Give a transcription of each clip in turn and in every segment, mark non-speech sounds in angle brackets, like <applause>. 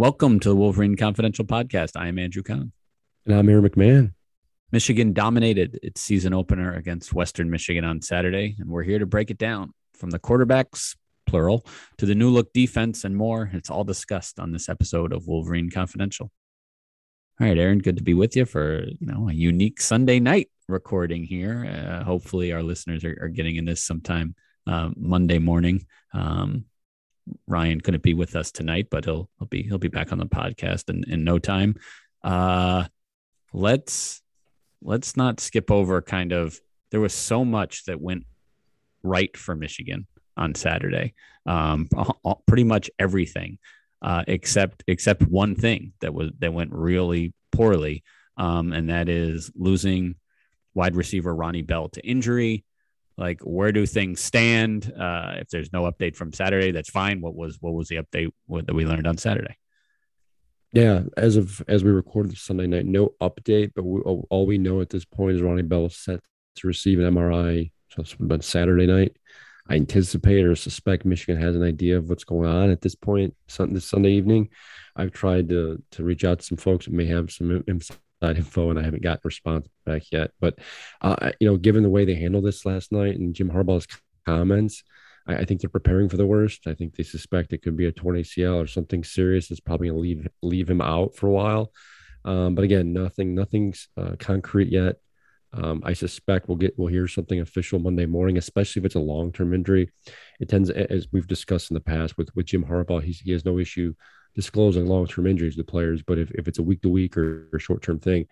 Welcome to the Wolverine Confidential Podcast. I am Andrew Kahn. And I'm Aaron McMann. Michigan dominated its season opener against Western Michigan on Saturday, and we're here to break it down from the quarterbacks, plural, to the new look defense and more. It's all discussed on this episode of Wolverine Confidential. All right, Aaron, good to be with you for you know a unique Sunday night recording here. Uh, hopefully, our listeners are, are, getting in this sometime uh, Monday morning. Um, Ryan couldn't be with us tonight, but he'll he'll be he'll be back on the podcast in, in no time. Uh, let's let's not skip over kind of there was so much that went right for Michigan on Saturday. Um, pretty much everything uh, except except one thing that was that went really poorly, um, and that is losing wide receiver Ronnie Bell to injury like where do things stand? Uh, if there's no update from Saturday, that's fine. What was what was the update that we learned on Saturday? Yeah, as of as we recorded Sunday night, no update. But we, all we know at this point is Ronnie Bell is set to receive an MRI. So it's been Saturday night. I anticipate or suspect Michigan has an idea of what's going on at this point. This Sunday evening, I've tried to to reach out to some folks that may have some info, and I haven't got response back yet. But uh, you know, given the way they handled this last night and Jim Harbaugh's comments, I, I, think they're preparing for the worst. I think they suspect it could be a torn ACL or something serious that's probably going to leave leave him out for a while. Um, but again, nothing nothing's uh, concrete yet. Um, I suspect we'll get we'll hear something official Monday morning, especially if it's a long term injury. It tends, as we've discussed in the past, with with Jim Harbaugh, he's, he has no issue disclosing long term injuries to players. But if, if it's a week to week or, or short term thing,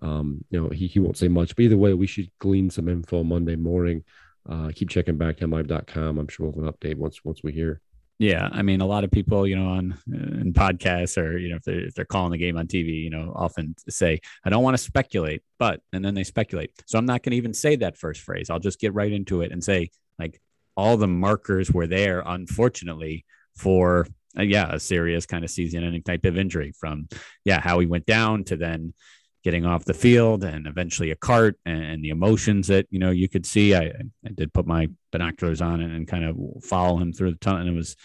um, you know, he, he won't say much. But either way, we should glean some info Monday morning. Uh, keep checking back live.com. I'm sure we'll have an update once once we hear. Yeah, I mean, a lot of people, you know, on in podcasts or you know, if they're if they're calling the game on TV, you know, often say, "I don't want to speculate," but and then they speculate. So I'm not going to even say that first phrase. I'll just get right into it and say, like, all the markers were there, unfortunately, for uh, yeah, a serious kind of season-ending type of injury from yeah how he went down to then getting off the field and eventually a cart and the emotions that you know you could see. I, I did put my binoculars on and, and kind of follow him through the tunnel, and it was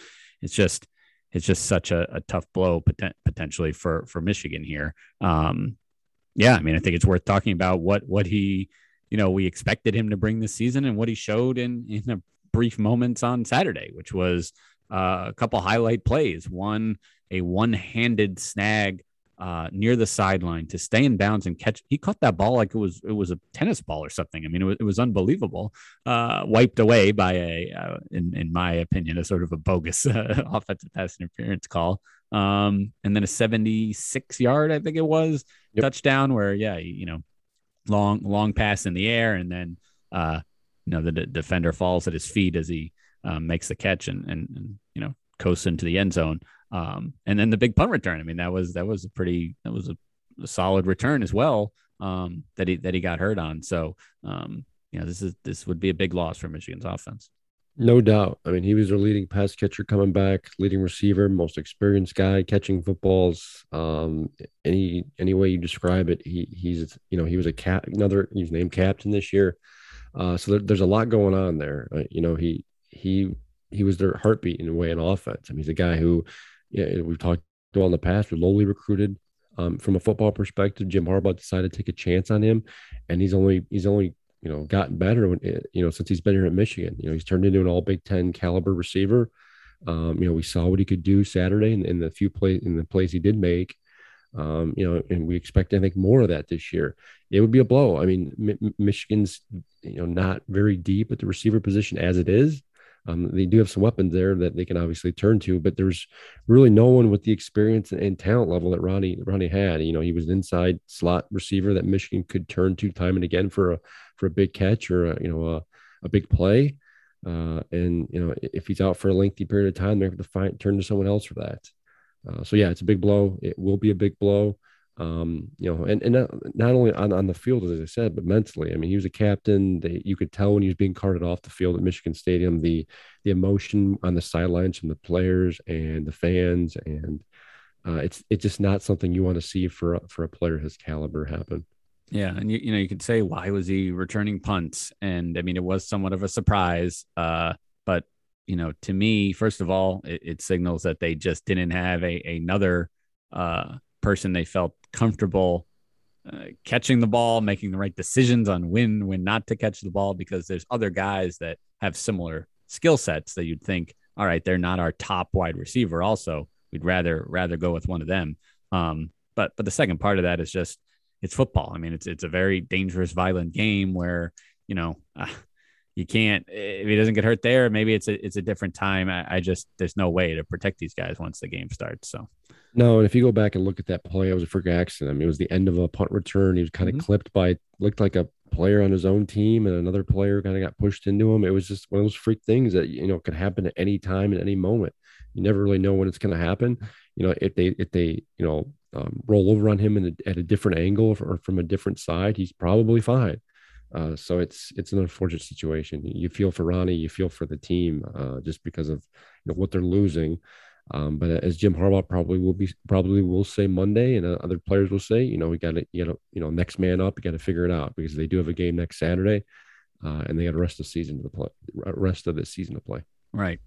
it's just it's just such a, a tough blow poten- potentially for for Michigan here. Um, yeah, I mean, I think it's worth talking about what what he you know we expected him to bring this season and what he showed in in a brief moments on Saturday, which was uh, a couple highlight plays. One, a one-handed snag uh, near the sideline to stay in bounds and catch. He caught that ball like it was it was a tennis ball or something. I mean, it was, it was unbelievable. Uh, wiped away by a, uh, in in my opinion, a sort of a bogus <laughs> uh, offensive pass interference call. Um, and then a 76 yard, I think it was, yep. touchdown where yeah, you know, long long pass in the air, and then uh, you know the d- defender falls at his feet as he um, makes the catch and, and, and you know coasts into the end zone. Um, and then the big punt return. I mean, that was that was a pretty that was a, a solid return as well um, that he that he got hurt on. So um, you know, this is this would be a big loss for Michigan's offense. No doubt. I mean, he was their leading pass catcher coming back, leading receiver, most experienced guy catching footballs. Um, any any way you describe it, he he's you know he was a cat another he's named captain this year. Uh, so there, there's a lot going on there. Uh, you know, he he he was their heartbeat in a way in offense. I mean, he's a guy who we've talked about in the past, was lowly recruited. Um, from a football perspective, Jim Harbaugh decided to take a chance on him, and he's only he's only you know gotten better when you know since he's been here at Michigan. You know, he's turned into an All Big Ten caliber receiver. Um, you know, we saw what he could do Saturday in, in the few plays in the plays he did make. Um, you know, and we expect I think more of that this year. It would be a blow. I mean, M- Michigan's you know not very deep at the receiver position as it is. Um, they do have some weapons there that they can obviously turn to, but there's really no one with the experience and talent level that Ronnie Ronnie had. You know, he was an inside slot receiver that Michigan could turn to time and again for a for a big catch or a, you know a, a big play. Uh, and you know, if he's out for a lengthy period of time, they have to find turn to someone else for that. Uh, so yeah, it's a big blow. It will be a big blow. Um, you know, and, and not, not only on, on the field, as I said, but mentally. I mean, he was a captain. They, you could tell when he was being carted off the field at Michigan Stadium, the the emotion on the sidelines from the players and the fans, and uh, it's it's just not something you want to see for for a player his caliber happen. Yeah, and you you know you could say why was he returning punts, and I mean it was somewhat of a surprise, uh, but you know to me, first of all, it, it signals that they just didn't have a another uh, person they felt comfortable uh, catching the ball, making the right decisions on when when not to catch the ball, because there's other guys that have similar skill sets that you'd think, all right, they're not our top wide receiver. Also, we'd rather rather go with one of them. Um, but but the second part of that is just it's football. I mean, it's it's a very dangerous, violent game where you know uh, you can't if he doesn't get hurt there. Maybe it's a it's a different time. I, I, just there's no way to protect these guys once the game starts. So. No, and if you go back and look at that play, it was a freak accident. I mean, it was the end of a punt return. He was kind of mm-hmm. clipped by looked like a player on his own team, and another player kind of got pushed into him. It was just one of those freak things that you know could happen at any time, at any moment. You never really know when it's going to happen. You know, if they if they you know um, roll over on him a, at a different angle or from a different side, he's probably fine. Uh, so it's it's an unfortunate situation. You feel for Ronnie, you feel for the team, uh, just because of you know, what they're losing. Um, but as Jim Harbaugh probably will be probably will say Monday, and uh, other players will say, you know, we got to you know you know next man up, you got to figure it out because they do have a game next Saturday, uh, and they got a rest of the season to play, rest of the season to play. Right.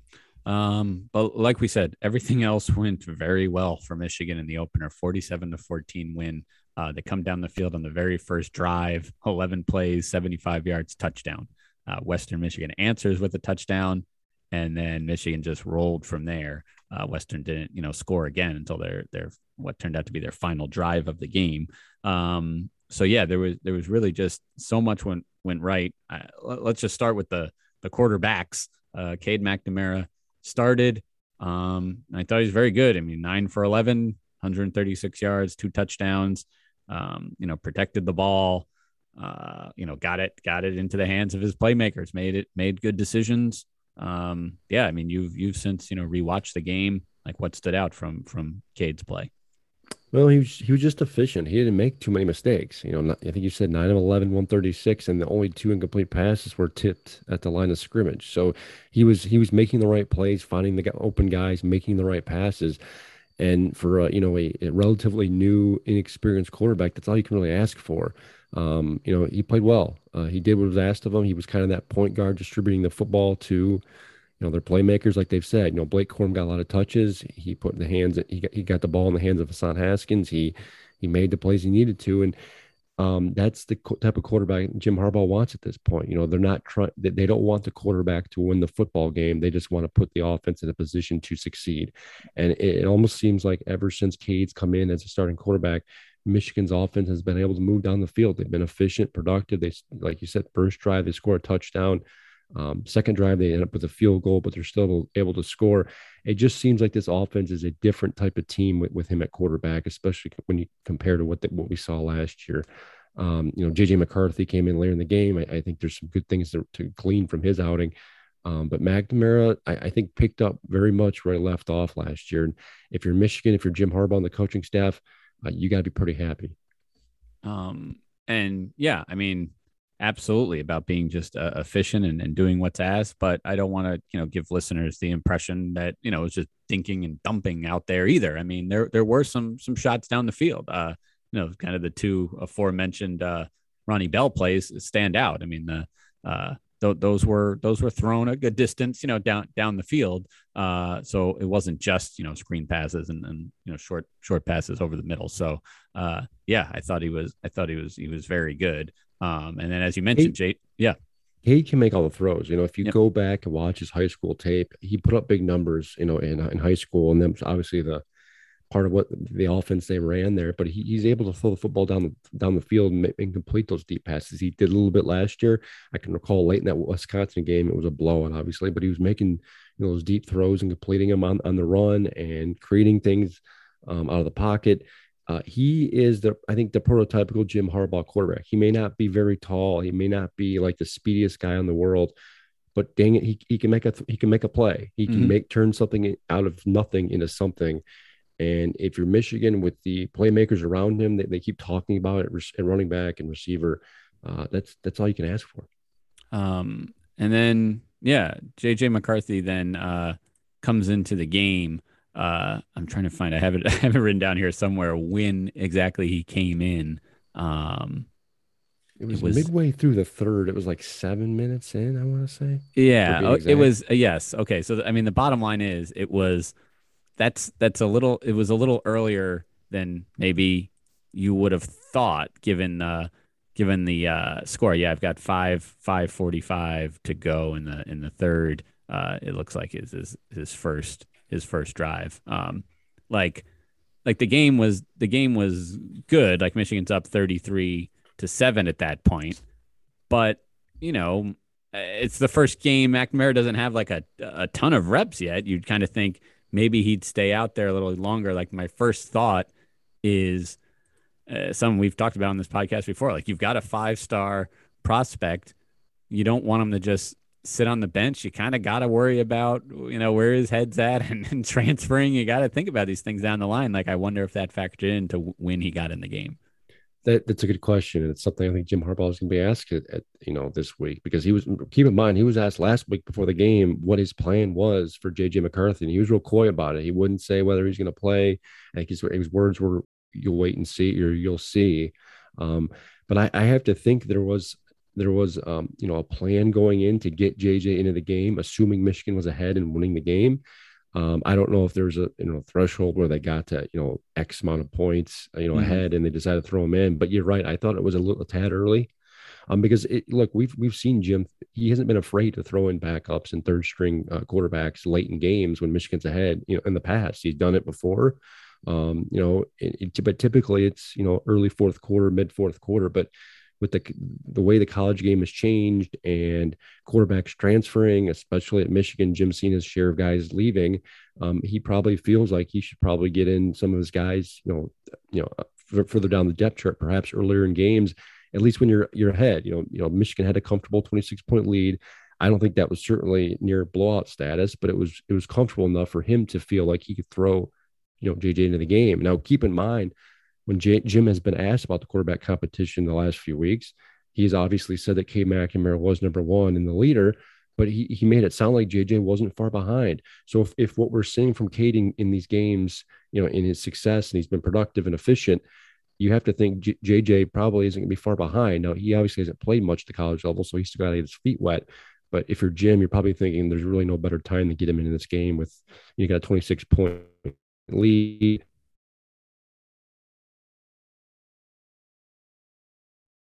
Um, but like we said, everything else went very well for Michigan in the opener 47 to 14 win. Uh, they come down the field on the very first drive, 11 plays, 75 yards, touchdown. Uh, Western Michigan answers with a touchdown, and then Michigan just rolled from there. Uh, Western didn't, you know, score again until their their what turned out to be their final drive of the game. Um, so yeah, there was there was really just so much went went right. let's just start with the the quarterbacks. Uh, Cade McNamara started. Um, I thought he was very good. I mean, nine for 11, 136 yards, two touchdowns. Um, you know, protected the ball. Uh, you know, got it, got it into the hands of his playmakers. Made it, made good decisions. Um, yeah, I mean, you've you've since you know rewatched the game. Like, what stood out from from Cade's play? Well, he was he was just efficient. He didn't make too many mistakes. You know, I think you said nine of 11, 136, and the only two incomplete passes were tipped at the line of scrimmage. So he was he was making the right plays, finding the open guys, making the right passes. And for uh, you know a, a, relatively new, inexperienced quarterback, that's all you can really ask for. Um, you know, he played well. Uh, he did what was asked of him. He was kind of that point guard, distributing the football to you know, they're playmakers, like they've said. You know, Blake Corum got a lot of touches. He put the hands. He got he got the ball in the hands of Hassan Haskins. He he made the plays he needed to, and um, that's the type of quarterback Jim Harbaugh wants at this point. You know, they're not trying. They don't want the quarterback to win the football game. They just want to put the offense in a position to succeed. And it, it almost seems like ever since Cade's come in as a starting quarterback, Michigan's offense has been able to move down the field. They've been efficient, productive. They, like you said, first drive they score a touchdown. Um, second drive, they end up with a field goal, but they're still able to score. It just seems like this offense is a different type of team with, with him at quarterback, especially when you compare to what the, what we saw last year. Um, you know, JJ McCarthy came in later in the game. I, I think there's some good things to, to glean from his outing. Um, but McNamara, I, I, think, picked up very much where he left off last year. And if you're Michigan, if you're Jim Harbaugh on the coaching staff, uh, you got to be pretty happy. Um, and yeah, I mean, absolutely about being just uh, efficient and, and doing what's asked but i don't want to you know give listeners the impression that you know it's just thinking and dumping out there either. I mean there there were some some shots down the field. Uh you know kind of the two aforementioned uh ronnie bell plays stand out. I mean the uh th- those were those were thrown a good distance you know down down the field uh so it wasn't just you know screen passes and, and you know short short passes over the middle so uh yeah i thought he was i thought he was he was very good um, and then as you mentioned, Jay, yeah, he can make all the throws. You know, if you yep. go back and watch his high school tape, he put up big numbers. You know, in in high school, and then obviously the part of what the offense they ran there. But he, he's able to throw the football down the down the field and, and, complete those deep passes. He did a little bit last year. I can recall late in that Wisconsin game, it was a blowout, obviously, but he was making you know those deep throws and completing them on, on the run and creating things um, out of the pocket. Uh, he is the I think the prototypical Jim Harbaugh quarterback. He may not be very tall. He may not be like the speediest guy in the world, but dang it, he, he can make a he can make a play. He can mm-hmm. make turn something out of nothing into something. And if you're Michigan with the playmakers around him, they, they keep talking about it and running back and receiver. Uh, that's that's all you can ask for. Um, and then yeah, JJ McCarthy then uh, comes into the game. Uh, I'm trying to find. I have it. <laughs> I have it written down here somewhere. When exactly he came in. Um, it was, it was, midway through the third. It was like seven minutes in. I want to say. Yeah, oh, it was. Uh, yes. Okay. So I mean, the bottom line is, it was. That's that's a little. It was a little earlier than maybe you would have thought, given uh, given the uh, score. Yeah, I've got five five forty five to go in the in the third. Uh, it looks like is his his first his first drive. Um, like like the game was the game was good. Like Michigan's up thirty three to seven at that point. But, you know, it's the first game. McNamara doesn't have like a, a ton of reps yet. You'd kind of think maybe he'd stay out there a little longer. Like my first thought is uh, something we've talked about on this podcast before. Like you've got a five star prospect. You don't want him to just sit on the bench. You kind of got to worry about, you know, where his head's at <laughs> and, and transferring. You got to think about these things down the line. Like I wonder if that factored into when he got in the game. That, that's a good question, and it's something I think Jim Harbaugh is going to be asked at, at, you know this week because he was keep in mind he was asked last week before the game what his plan was for JJ McCarthy, and he was real coy about it. He wouldn't say whether he's going to play. I think his, his words were "You'll wait and see," or "You'll see." Um, but I, I, have to think there was there was um, you know a plan going in to get JJ into the game, assuming Michigan was ahead and winning the game. Um, I don't know if there's a you know threshold where they got to you know X amount of points you know mm-hmm. ahead and they decided to throw him in. But you're right. I thought it was a little a tad early, um, because it, look we've we've seen Jim. He hasn't been afraid to throw in backups and third string uh, quarterbacks late in games when Michigan's ahead. You know, in the past he's done it before. Um, you know, it, it, but typically it's you know early fourth quarter, mid fourth quarter. But with the the way the college game has changed and quarterbacks transferring, especially at Michigan, Jim Cena's share of guys leaving, um, he probably feels like he should probably get in some of his guys, you know, you know, further down the depth chart, perhaps earlier in games, at least when you're you're ahead. You know, you know, Michigan had a comfortable 26 point lead. I don't think that was certainly near blowout status, but it was it was comfortable enough for him to feel like he could throw, you know, JJ into the game. Now, keep in mind when J- Jim has been asked about the quarterback competition in the last few weeks, he's obviously said that Cade McNamara was number one and the leader, but he, he made it sound like JJ wasn't far behind. So if, if what we're seeing from Kading in, these games, you know, in his success and he's been productive and efficient, you have to think J- JJ probably isn't going to be far behind. Now, he obviously hasn't played much at the college level, so he's still got to get his feet wet. But if you're Jim, you're probably thinking there's really no better time to get him into this game with you got a 26 point lead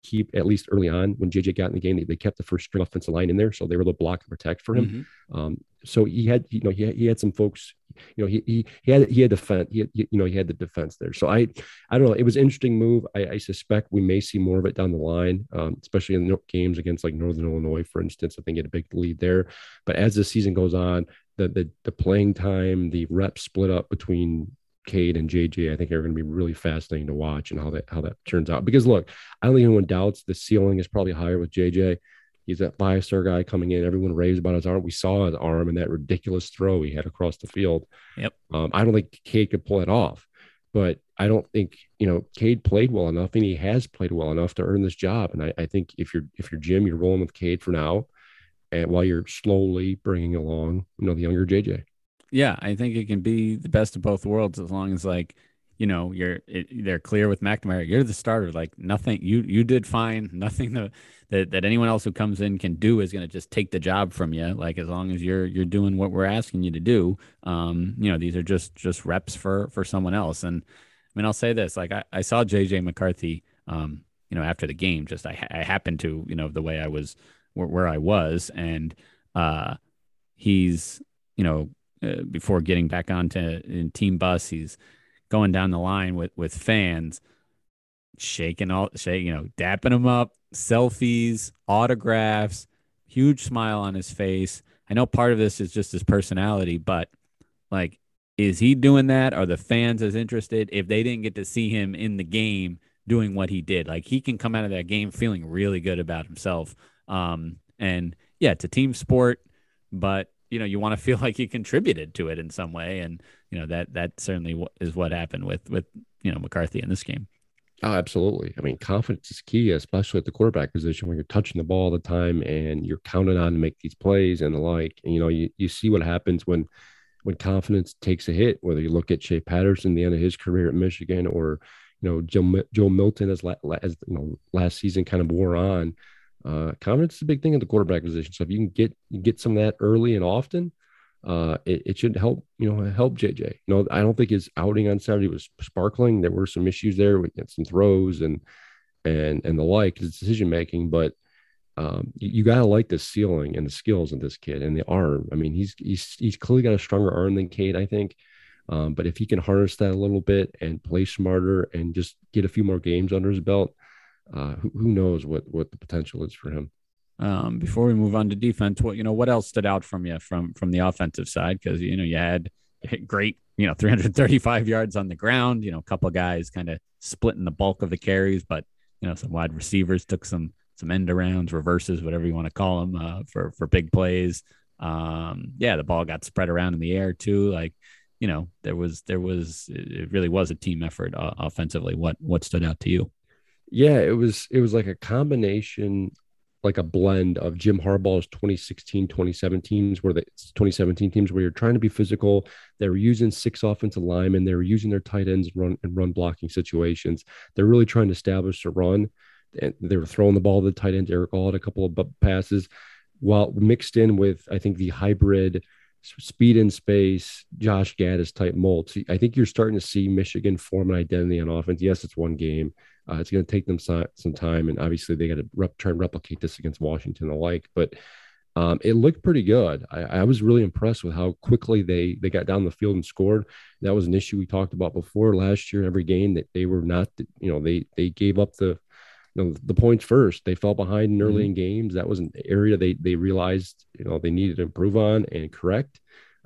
keep at least early on when JJ got in the game, they, they kept the first string offensive line in there, so they were able to block and protect for him. Mm-hmm. Um, so he had, you know, he had, he had some folks, you know, he he, he had he had defense, he had, you know, he had the defense there. So I I don't know, it was an interesting move. I, I suspect we may see more of it down the line, um, especially in the games against like Northern Illinois, for instance. I think he had a big lead there. But as the season goes on, the the the playing time, the reps split up between Cade and JJ, I think are going to be really fascinating to watch and how that how that turns out. Because look, I don't think anyone doubts the ceiling is probably higher with JJ. He's that five star guy coming in. Everyone raves about his arm. We saw his arm and that ridiculous throw he had across the field. Yep. Um, I don't think Cade could pull it off, but I don't think you know Cade played well enough, and he has played well enough to earn this job. And I, I think if you're if you're Jim, you're rolling with Cade for now, and while you're slowly bringing along you know the younger JJ yeah, I think it can be the best of both worlds as long as like you know you're it, they're clear with McNamara. You're the starter. Like nothing you you did fine. <laughs> Nothing that that, that anyone else who comes in can do is going to just take the job from you. Like as long as you're you're doing what we're asking you to do. Um, you know these are just just reps for for someone else. And I mean I'll say this like I, I saw JJ McCarthy. Um, you know after the game, just I I happened to you know the way I was where, where I was and uh he's you know uh, before getting back onto team bus. He's going down the line with with fans, shaking all, shaking, you know, dapping him up, selfies, autographs, huge smile on his face. I know part of this is just his personality, but like, is he doing that? Are the fans as interested if they didn't get to see him in the game doing what he did? Like, he can come out of that game feeling really good about himself. Um, and yeah, it's a team sport, but you know, you want to feel <laughs> like you contributed to it in some way, and you know that that certainly is what happened with with you know McCarthy in this game. Oh, absolutely. I mean, confidence is key, especially at the quarterback position when you're touching the ball all the time and you're counted on to make these plays and the like. And, you know, you, you see what happens when when confidence takes a hit, whether you look at Shea Patterson, the end of his career at Michigan, or, you know, Joe, Joe Milton as, as you know, last season kind of wore on. Uh, confidence is a big thing at the quarterback position. So if you can get get some of that early and often, uh, it, it, should help, you know, help JJ. You know, I don't think his outing on Saturday was sparkling. There were some issues there with some throws and and and the like, his decision making. But um, you, you gotta like the ceiling and the skills of this kid and the arm. I mean, he's he's he's clearly got a stronger arm than Cade, I think. Um, but if he can harness that a little bit and play smarter and just get a few more games under his belt, uh, who, who knows what what the potential is for him. Um, before we move on to defense, what you know, what else stood out from you from from the offensive side? Because you know you had <laughs> great, you know, 335 yards on the ground. You know, a couple guys kind of splitting the bulk of the carries, but you know, some wide receivers took some some end arounds, reverses, whatever you want to call them, uh, for for big plays. Um, yeah, the ball got spread around in the air too. Like, you know, there was there was it really was a team effort uh, offensively. What what stood out to you? Yeah, it was it was like a combination like a blend of Jim Harbaugh's 2016, 2017 teams where the 2017 teams where you're trying to be physical. They were using six offensive linemen. They were using their tight ends run and run blocking situations. They're really trying to establish a run. They were throwing the ball to the tight end. Erick All had a couple of passes while mixed in with, I think, the hybrid speed in space, Josh Gattis type mold. So I think you're starting to see Michigan form an identity on offense. Yes, it's one game. Uh, it's going to take them some, some time, and obviously they got to rep, try and replicate this against Washington alike. But um, it looked pretty good. I, I, was really impressed with how quickly they they got down the field and scored. That was an issue we talked about before last year. Every game that they were not, you know, they they gave up the you know the points first. They fell behind in early mm-hmm. in games. That was an area they they realized you know they needed to improve on and correct.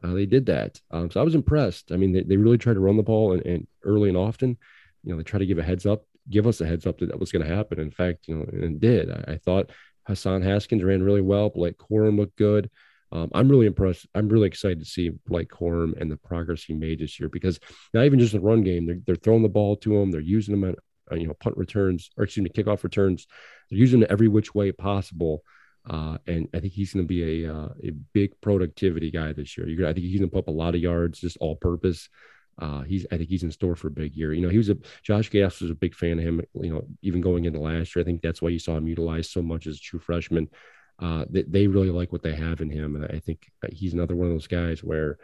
Uh, they did that. Um, so I was impressed. I mean, they, they really tried to run the ball and, and early and often. You know, they try to give a heads up give us a heads up that that was going to happen. In fact, you know, and did. I, I, thought Hassan Haskins ran really well. Blake Corum looked good. Um, I'm really impressed. I'm really excited to see Blake Corum and the progress he made this year because not even just the run game, they're, they're throwing the ball to him, they're using them at uh, you know punt returns or excuse me kickoff returns. They're using it every which way possible. Uh, and I think he's going to be a uh, a big productivity guy this year. You're, I think he's going to put up a lot of yards, just all purpose. Uh, he's I think he's in store for a big year. You know, he was a Josh Gattis was a big fan of him. You know, even going into last year, I think that's why you saw him utilized so much as a true freshman. Uh, they, they really like what they have in him, and I think he's another one of those guys where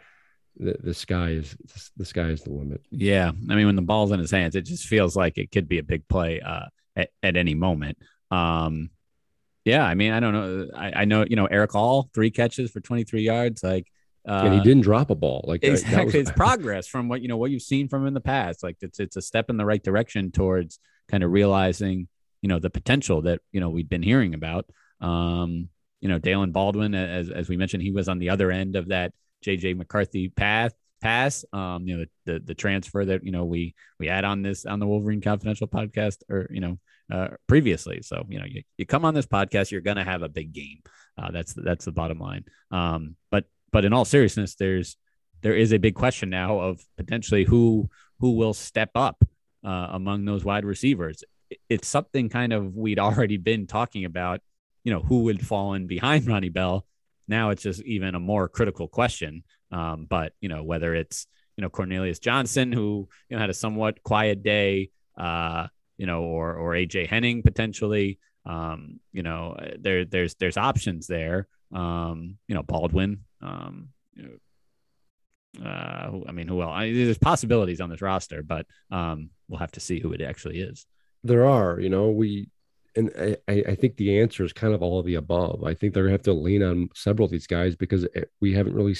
the, the sky is the sky is the limit. Yeah, I mean, when the ball's in his hands, it just feels like it could be a big play uh, at, at any moment. Um, yeah, I mean, I don't know. I, I know you know Erick All three catches for 23 yards, like uh, and he didn't drop a ball. Like exactly, was... it's progress from what you know what you've seen from in the past. Like it's it's a step in the right direction towards kind of realizing you know the potential that you know we've been hearing about. Um, you know, Daylen Baldwin, as as we mentioned, he was on the other end of that JJ McCarthy path pass. Um, you know, the, the, the transfer that you know we we had on this on the Wolverine Confidential podcast, or you know, uh, previously. So you know, you, you come on this podcast, you're gonna have a big game. Uh, that's that's the bottom line. Um, but but in all seriousness, there's there is a big question now of potentially who who will step up uh, among those wide receivers. It's something kind of we'd <laughs> already been talking about. You know, who would fall in behind <laughs> Ronnie Bell? Now it's just even a more critical question. Um, but you know, whether it's you know Cornelius Johnson, who you know had a somewhat quiet day, uh, you know, or or AJ Henning potentially. Um, you know, there there's there's options there. Um, you know, Baldwin, um, you know, uh, I mean, who else? I there's possibilities on this roster, but um, we'll have to see who it actually is. There are, you know, we and I, I think the answer is kind of all of the above. I think they're going to have to lean on several of these guys because we haven't really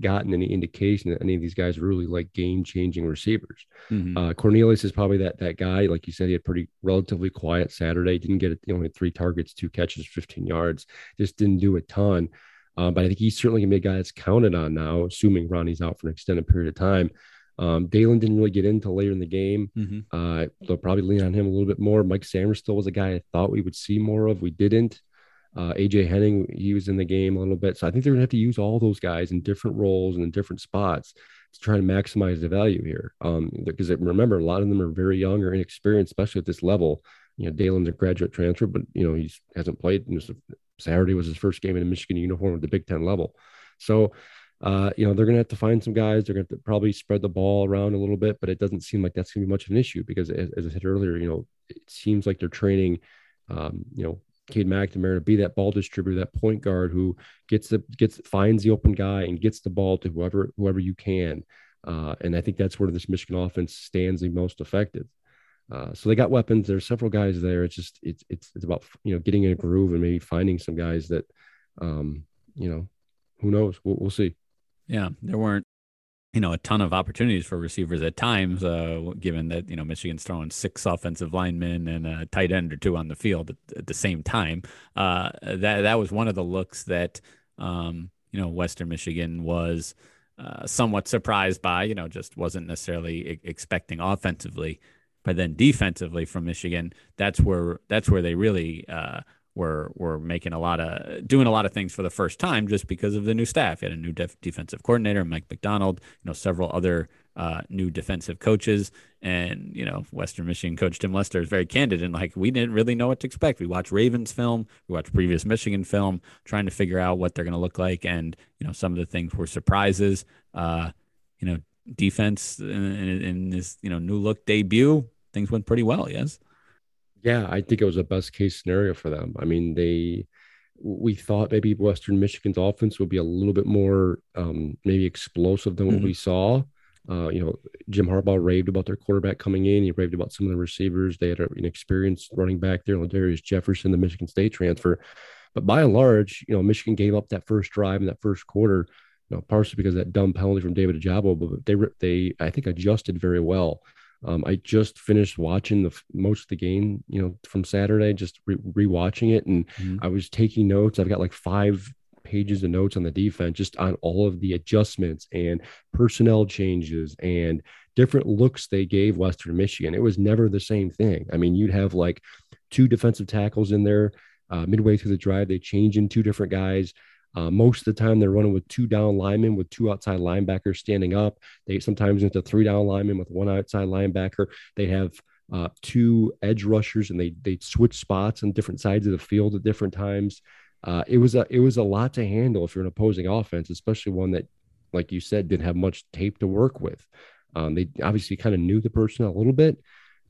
gotten any indication that any of these guys are really like game changing receivers. Mm-hmm. Uh, Cornelius is probably that that guy. Like you said, he had pretty relatively quiet Saturday. Didn't get it. Only three targets, two catches, 15 yards. Just didn't do a ton. Uh, but I think he's certainly going to be a guy that's counted on now, assuming Ronnie's out for an extended period of time. Um, Daylen didn't really get into later in the game. Mm-hmm. Uh, they'll probably lean on him a little bit more. Mike Sainristil was a guy I thought we would see more of. We didn't. Uh, AJ Henning, he was in the game a little bit. So I think they're going to have to use all those guys in different roles and in different spots to try to maximize the value here. Um, because remember, a lot of them are very young or inexperienced, especially at this level. You know, Daylen's a graduate transfer, but you know he hasn't played. And Saturday was his first game in a Michigan uniform at the Big Ten level. So uh, you know, they're going to have to find some guys. They're going to probably spread the ball around a little bit, but it doesn't seem like that's going to be much of an issue because, as, as, I said earlier, you know, it seems like they're training, um, you know, Cade McNamara to be that ball distributor, that point guard who gets the gets finds the open guy and gets the ball to whoever whoever you can. Uh, and I think that's where this Michigan offense stands the most effective. Uh, so they got weapons. There's several guys there. It's just it's it's it's about you know getting in a groove and maybe finding some guys that, um, you know, who knows? We'll, we'll see. Yeah, there weren't you know a ton of opportunities for receivers at times, uh, given that you know Michigan's throwing six offensive linemen and a tight end or two on the field at, at the same time. Uh, that that was one of the looks that um, you know Western Michigan was uh, somewhat surprised by. You know, just wasn't necessarily e- expecting offensively, but then defensively from Michigan, that's where that's where they really uh, were were making a lot of doing a lot of things for the first time just because of the new staff. You had a new def- defensive coordinator, Mike Macdonald, You know, several other uh, new defensive coaches, and you know, Western Michigan coach Tim Lester is very candid and like we didn't really know what to expect. We watched Ravens film, we watched previous Michigan film, trying to figure out what they're going to look like, and you know, some of the things were surprises. Uh, you know, defense in, in, in this you know new look debut, things went pretty well. Yes. Yeah, I think it was a best case scenario for them. I mean, they we thought maybe Western Michigan's offense would be a little bit more um, maybe explosive than what mm-hmm. we saw. Uh, you know, Jim Harbaugh raved about their quarterback coming in. He raved about some of the receivers. They had an experienced running back there, Darius Jefferson, the Michigan State transfer. But by and large, you know, Michigan gave up that first drive in that first quarter, you know, partially because that dumb penalty from David Ojabo, but they they I think adjusted very well. Um, I just finished watching the most of the game, you know, from Saturday, just re- rewatching it, and mm-hmm. I was taking notes. I've got like five pages of notes on the defense, just on all of the adjustments and personnel changes and different looks they gave Western Michigan. It was never the same thing. I mean, you'd have like two defensive tackles in there uh, midway through the drive. They change in two different guys. Uh, most of the time, they're running with two down linemen with two outside linebackers standing up. They sometimes into three down linemen with one outside linebacker. They have uh, two edge rushers, and they they switch spots on different sides of the field at different times. Uh, it was a it was a lot to handle if you're an opposing offense, especially one that, like you said, didn't have much tape to work with. Um, they obviously kind of knew the person a little bit,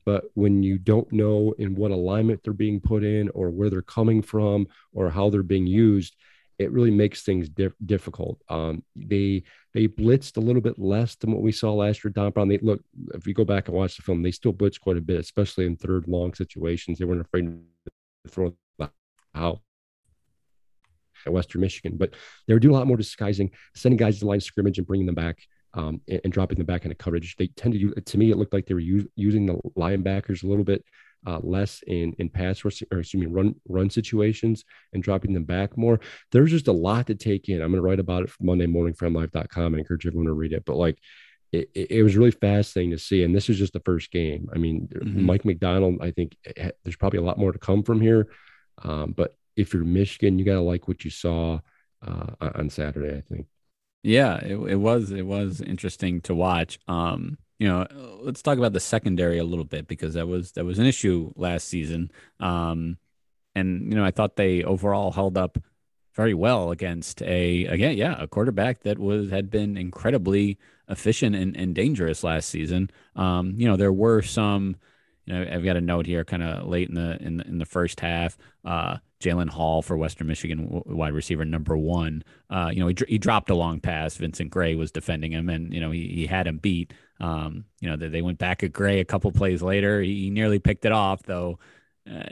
but when you don't know in what alignment they're being put in, or where they're coming from, or how they're being used, it really makes things dif- difficult. Um, they they blitzed a little bit less than what we saw last year. Don Brown. They look if you go back and watch the film, they still blitzed quite a bit, especially in third long situations. They weren't afraid to throw out at Western Michigan, but they were doing a lot more disguising, sending guys to the line of scrimmage and bringing them back. Um, and, and, dropping them back into coverage. They tend to to me, it looked like they were using the linebackers a little bit uh, less in in pass or excuse me run run situations and dropping them back more. There's just a lot to take in. I'm going to write about it for Monday morning from live.com and encourage everyone to read it. But like it, it, was really fascinating to see. And this is just the first game. I mean, mm-hmm. Mike Macdonald. I think eh, there's probably a lot more to come from here. Um, but if you're Michigan, you got to like what you saw uh, on Saturday, I think. Yeah, it, it was it was interesting to watch. Um, you know, let's talk about the secondary a little bit because that was that was an issue last season. Um, and you know, I thought they overall held up very well against a again, yeah, a quarterback that was had been incredibly efficient and, and dangerous last season. Um, you know, there were some you know, I've got a note here, kind of late in the in the, in the first half. Uh, Jalen Hall for Western Michigan, wide receiver number one. Uh, you know, he, he dropped a long pass. Vincent Gray was defending him, and you know he, he had him beat. Um, you know, they, they went back at Gray a couple plays later. He, nearly picked it off, though. uh,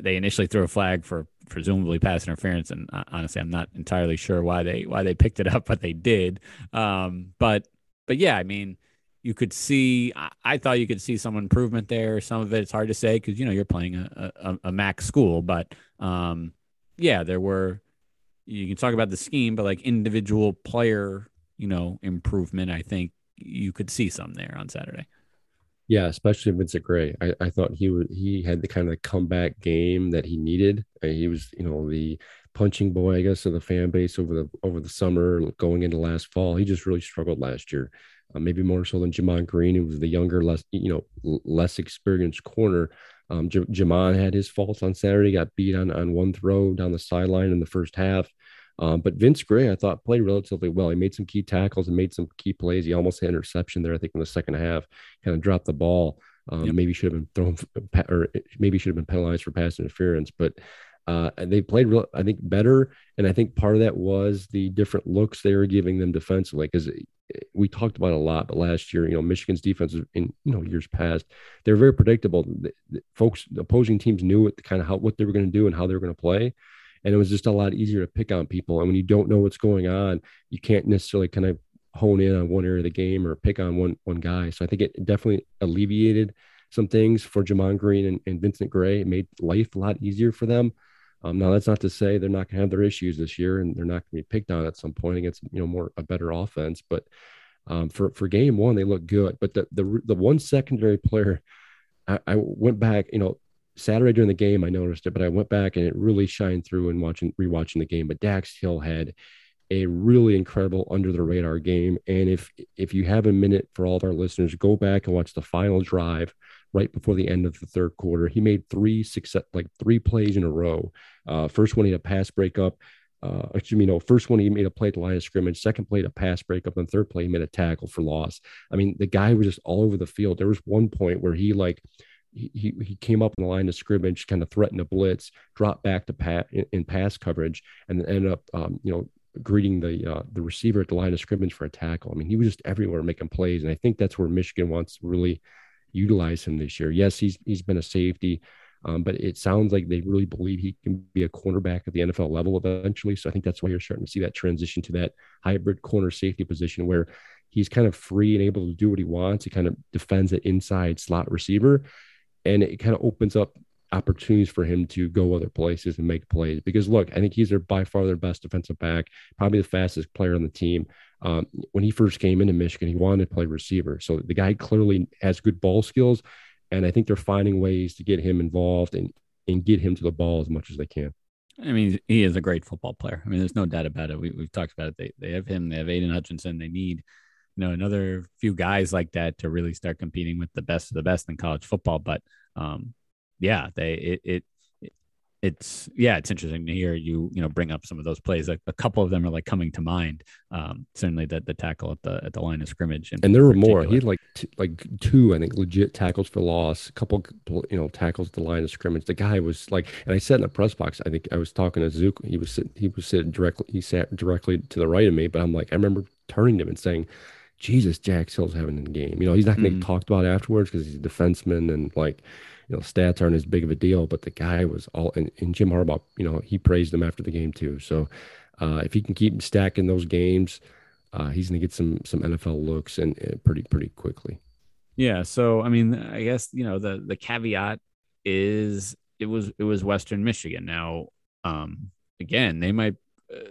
they initially threw a flag for presumably pass interference, and uh, honestly, I'm not entirely sure why they why they picked it up, <laughs> but they did. Um, but but yeah, I mean, you could see. I, I, thought you could see some improvement there. Some of it, it's hard to say because you know you're playing a, a, a MAC school, but um, yeah, there were. You can talk about the scheme, but like individual player, you know, improvement. I think you could see some there on Saturday. Yeah, especially Vincent Gray. I, I thought he was he had the kind of comeback game that he needed. He was, you know, the punching boy, I guess, of the fan base over the over the summer, going into last fall. He just really struggled last year, uh, maybe more so than Gemon Green, who was the younger, less you know, less experienced corner. Um, J- Gemon had his faults on Saturday, got beat on on one throw down the sideline in the first half. Um, but Vince Gray, I thought, played relatively well. He made some key tackles and made some key plays. He almost had interception there, I think, in the second half. Kind of dropped the ball. Um, yep. Maybe should have been thrown, or maybe should have been penalized for pass interference. But uh, they played, real, I think, better. And I think part of that was the different looks they were giving them defensively. Because we talked about a lot, but last year, you know, Michigan's defense in you know years past, they were very predictable. The, the folks, the opposing teams knew what kind of how what they were going to do and how they were going to play and it was just a lot easier to pick on people. And when you don't know what's going on, you can't necessarily kind of hone in on one area of the game or pick on one one guy. So I think it definitely alleviated some things for Gemon Green and, and Vincent Gray. It made life a lot easier for them. Um, now that's not to say they're not going to have their issues this year and they're not going to be picked on at some point against you know more a better offense. But um, for for game one, they look good. But the the the one secondary player, I, I went back. You know, Saturday during the game, I noticed it, but I went back and it really shined through in watching rewatching the game. But Dax Hill had a really incredible under the radar game. And if if you have a minute for all of our listeners, go back and watch the final drive right before the end of the third quarter. He made three success like three plays in a row. Uh, first one he had a pass breakup. Uh, excuse me, no. First one he made a play at the line of scrimmage. Second play a pass breakup, and third play he made a tackle for loss. I mean, the guy was just all over the field. There was one point where he like he, he came up in the line of scrimmage, kind of threatened a blitz, dropped back to pat in, in pass coverage, and then ended up, um, you know, greeting the uh, the receiver at the line of scrimmage for a tackle. I mean, he was just everywhere making plays, and I think that's where Michigan wants to really utilize him this year. Yes, he's he's been a safety, um, but it sounds like they really believe he can be a cornerback at the NFL level eventually. So I think that's why you're starting to see that transition to that hybrid corner safety position where he's kind of free and able to do what he wants. He kind of defends it inside slot receiver and it kind of opens up opportunities for him to go other places and make plays. Because look, I think he's their by far their best defensive back, probably the fastest player on the team. Um, when he first came into Michigan, he wanted to play receiver, so the guy clearly has good ball skills, and I think they're finding ways to get him involved and and get him to the ball as much as they can. I mean, he is a great football player. I mean, there's no doubt about it. We, we've talked about it. They, they have him. They have Aidan Hutchinson. They need you know another few guys like that to really start competing with the best of the best in college football. But um, yeah, they it, it it's yeah, it's interesting to hear you you know bring up some of those plays. Like a couple of them are like coming to mind. Um, certainly the the tackle at the at the line of scrimmage, and there were more. He had like t- like two, I think, legit tackles for loss. A couple, you know, tackles at the line of scrimmage. The guy was like, and I sat in the press box. I think I was talking to Zook. He was sitting, he was sitting directly. He sat directly to the right of me, but I'm like, I remember turning to him and saying Jesus, Dax Hill's having a game. You know, he's not going to mm. get talked about afterwards because he's a defenseman and like, you know, stats aren't as big of a deal. But the guy was all, and, and Jim Harbaugh, you know, he praised him after the game too. So uh, if he can keep stacking those games, uh, he's going to get some some NFL looks and, and pretty pretty quickly. Yeah. So I mean, I guess you know the the caveat is it was it was Western Michigan. Now, um, again, they might uh,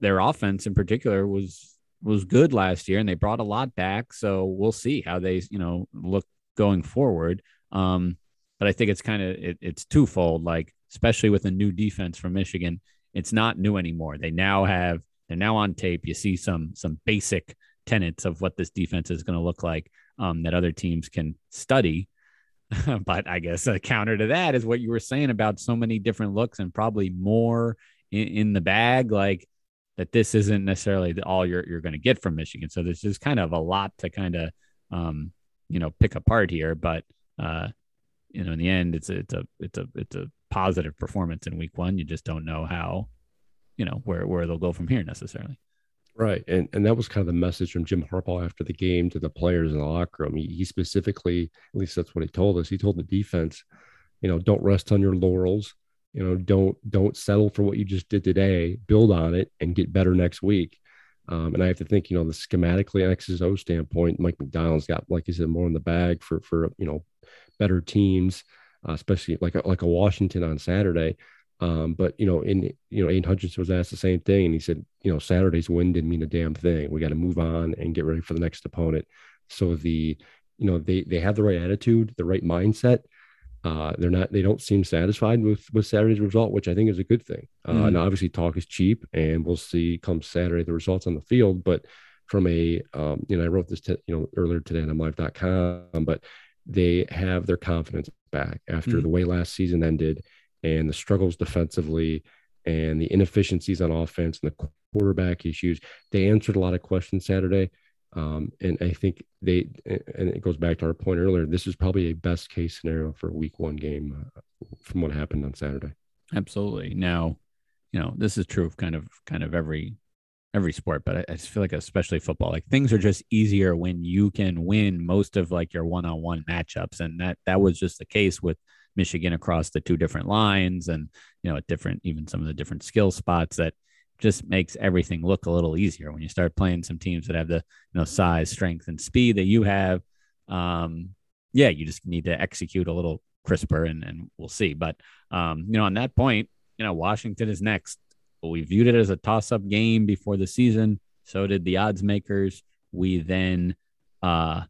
their offense in particular was was good last year and they brought a lot back. So we'll see how they, you know, look going forward. Um, but I think it's kind of it, it's twofold, like especially with a new defense from Michigan, it's not new anymore. They now have they're now on tape. You see some some basic tenets of what this defense is going to look like um, that other teams can study. <laughs> but I guess a counter to that is what you were saying about so many different looks and probably more in, in the bag. Like that this isn't necessarily all you're you're going to get from Michigan. So there's just kind of a lot to kind of um, you know pick apart here, but uh, you know in the end it's a, it's a it's a it's a positive performance in week one. You just don't know how you know where where they'll go from here necessarily. Right, and and that was kind of the message from Jim Harbaugh after the game to the players in the locker room. He, he specifically, at least that's what he told us. He told the defense, you know, don't rest on your laurels. You know, don't don't settle for what you just did today. Build on it and get better next week. Um, and I have to think, you know, the schematically X's O standpoint, Mike Macdonald's got, like you said, more in the bag for for you know better teams, uh, especially like a, like a Washington on Saturday. Um, but you know, in you know, Aidan Hutchinson was asked the same thing, and he said, you know, Saturday's win didn't mean a damn thing. We got to move on and get ready for the next opponent. So the, you know, they they have the right attitude, the right mindset. Uh, they're not. They don't seem satisfied with with Saturday's result, which I think is a good thing. Uh, mm. And obviously, talk is cheap, and we'll see come Saturday the results on the field. But from a, um, you know, I wrote this, t- you know, earlier today on mlive.com, but they have their confidence back after mm. the way last season ended and the struggles defensively and the inefficiencies on offense and the quarterback issues. They answered a lot of questions Saturday. Um, and I think they, and it goes back to our point earlier, this is probably a best case scenario for a week one game uh, from what happened on Saturday. Absolutely. Now, you know, this is true of kind of, kind of every, every sport, but I, I just feel like, especially football, like things are just easier when you can win most of like your one-on-one matchups. And that, that was just the case with, Michigan across the two different lines and, you know, at different, even some of the different skill spots that just makes everything look a little easier when you start playing some teams that have the, you know, size, strength, and speed that you have. Um, yeah, you just need to execute a little crisper and, and we'll see. But, um, you know, on that point, you know, Washington is next. We viewed it as a toss up game before the season. So did the odds makers. We then, uh,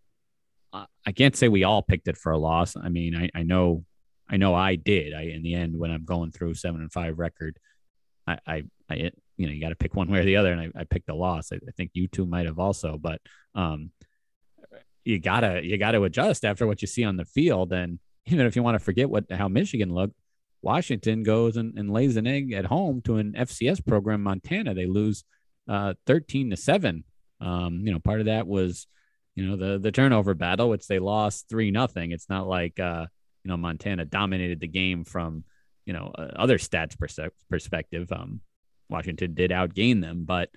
I can't say we all picked it for a loss. I mean, I, I know I know I did. I in the end when I'm going through seven and five record, I I, I you know you got to pick one way or the other, and I, I picked a loss. I, I, think you two might have also, but um, you gotta you gotta adjust after what you see on the field, and even if you want to forget what how Michigan looked, Washington goes and, and lays an egg at home to an FCS program, Montana. They lose uh, 13 to seven. Um, you know, part of that was, you know, the the turnover battle, which they lost three nothing. It's not like uh, you know Montana dominated the game from you know uh, other stats pers- perspective. Um, Washington did outgain them, but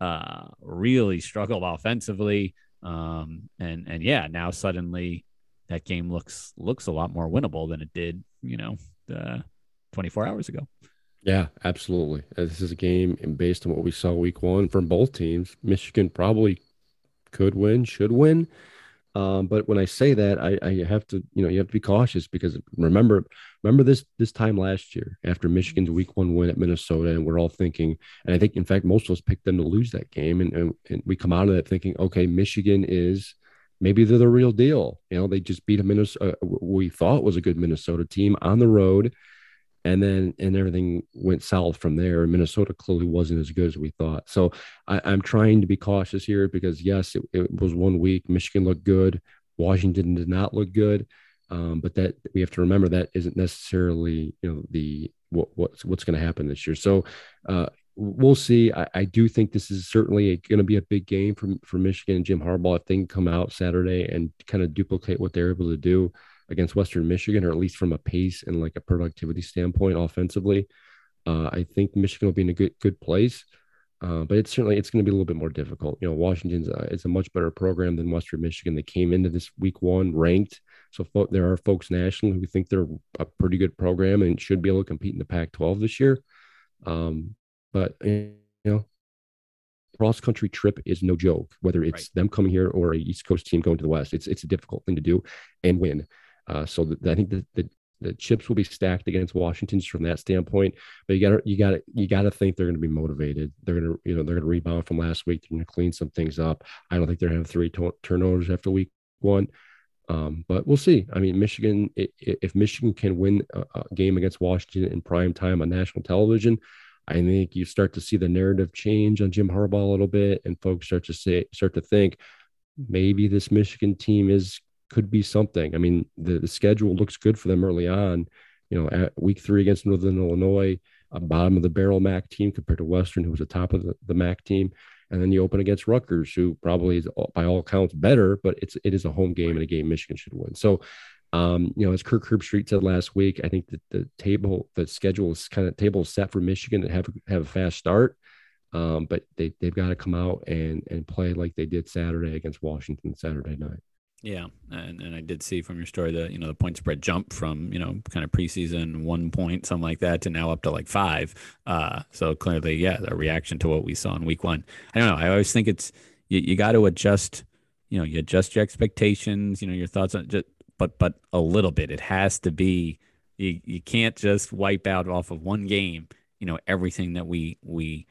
uh, really struggled offensively. Um, and and yeah, now suddenly that game looks looks a lot more winnable than it did, you know, uh, 24 hours ago. Yeah, absolutely. Uh, this is a game, and based on what we saw week one from both teams, Michigan probably could win, should win. Um, but when I say that, I, I, have to, you know, you have to be cautious because remember, remember this this time last year after Michigan's Week One win at Minnesota, and we're all thinking, and I think in fact most of us picked them to lose that game, and, and, and we come out of that thinking, okay, Michigan is maybe they're the real deal. You know, they just beat a Minnesota, uh, we thought was a good Minnesota team on the road and then and everything went south from there. Minnesota clearly wasn't as good as we thought. So I, am trying to be cautious here because yes, it, it, was one week. Michigan looked good. Washington did not look good. Um, but that we have to remember that isn't necessarily you know the what, what's what's going to happen this year. So uh, we'll see. I, I, do think this is certainly going to be a big game for for Michigan and Jim Harbaugh if they come out Saturday and kind of duplicate what they're able to do against Western Michigan, or at least from a pace and like a productivity standpoint offensively. Uh, I think Michigan will be in a good good place, uh, but it's certainly it's going to be a little bit more difficult. You know, Washington's uh, it's a much better program than Western Michigan. They came into this week one ranked, so fo- there are folks nationally who think they're a pretty good program and should be able to compete in the Pac-12 this year. Um, but you know, cross country trip is no joke. Whether it's right. them coming here or a East Coast team going to the West, it's it's a difficult thing to do and win. Uh, so the, I think that the, the chips will be stacked against Washington from that standpoint. But you got you got you got to think they're going to be motivated. They're going to you know they're going to rebound from last week. They're going to clean some things up. I don't think they're going to have three to- turnovers after week one. Um, but we'll see. I mean, Michigan, if Michigan can win a, game against Washington in prime time on national television, I think you start to see the narrative change on Jim Harbaugh a little bit, and folks start to say, start to think maybe this Michigan team is could be something. I mean, the, the schedule looks good for them early on. You know, at week three against Northern Illinois, a bottom of the barrel MAC team compared to Western, who was the top of the, the MAC team. And then you open against Rutgers, who probably is by all accounts better, but it's it is a home game and a game Michigan should win. So, um, you know, as Kirk Herbstreit said last week, I think that the table, the schedule is kind of table set for Michigan to have have a fast start. Um, but they they've got to come out and and play like they did Saturday against Washington Saturday night. Yeah, and, and I did see from your story that you know the point spread jump from you know kind of preseason one point something like that to now up to like five. Uh, so clearly, yeah, the reaction to what we saw in week one. I don't know. I always think it's you, you got to adjust. You know, you adjust your expectations. You know, your thoughts on just, but but a little bit. It has to be. You you can't just wipe out off of one game. You know everything that we we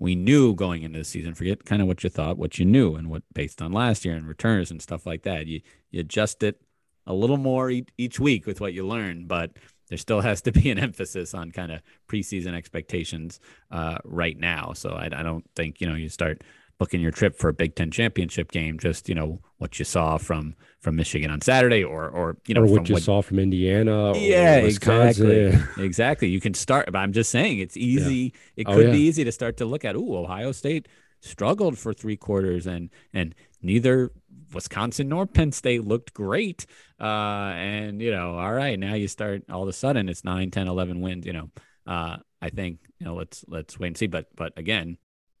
we knew going into the season. Forget kind of what you thought, what you knew, and what based on last year and returns and stuff like that. You you adjust it a little more each, week with what you learn, but there still <laughs> has to be an emphasis on kind of preseason expectations uh, right now. So I, I don't think you know you start booking your trip for a Big Ten championship game, just you know what you saw from from Michigan on Saturday, or or you know or what you what, saw from Indiana. Yeah, exactly, <laughs> exactly. You can start, but I'm just saying it's easy. Yeah. It oh, could oh, yeah. be easy to start to look at. Ooh, Ohio State struggled for three quarters, and and neither Wisconsin nor Penn State looked great. Uh, and you know, all right, now you start all of a sudden it's 9, 10, 11 wins. You know, uh, I think you know let's let's wait and see. But but again,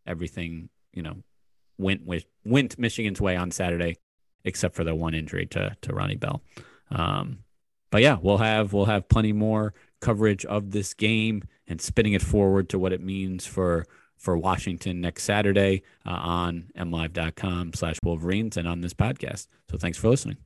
everything you know went with went Michigan's way on Saturday, except for the one injury to to Ronnie Bell. Um, but yeah, we'll have we'll have plenty more coverage of this game and spinning it forward to what it means for for Washington next Saturday uh, on mlive.com slash Wolverines and on this podcast. So thanks for listening.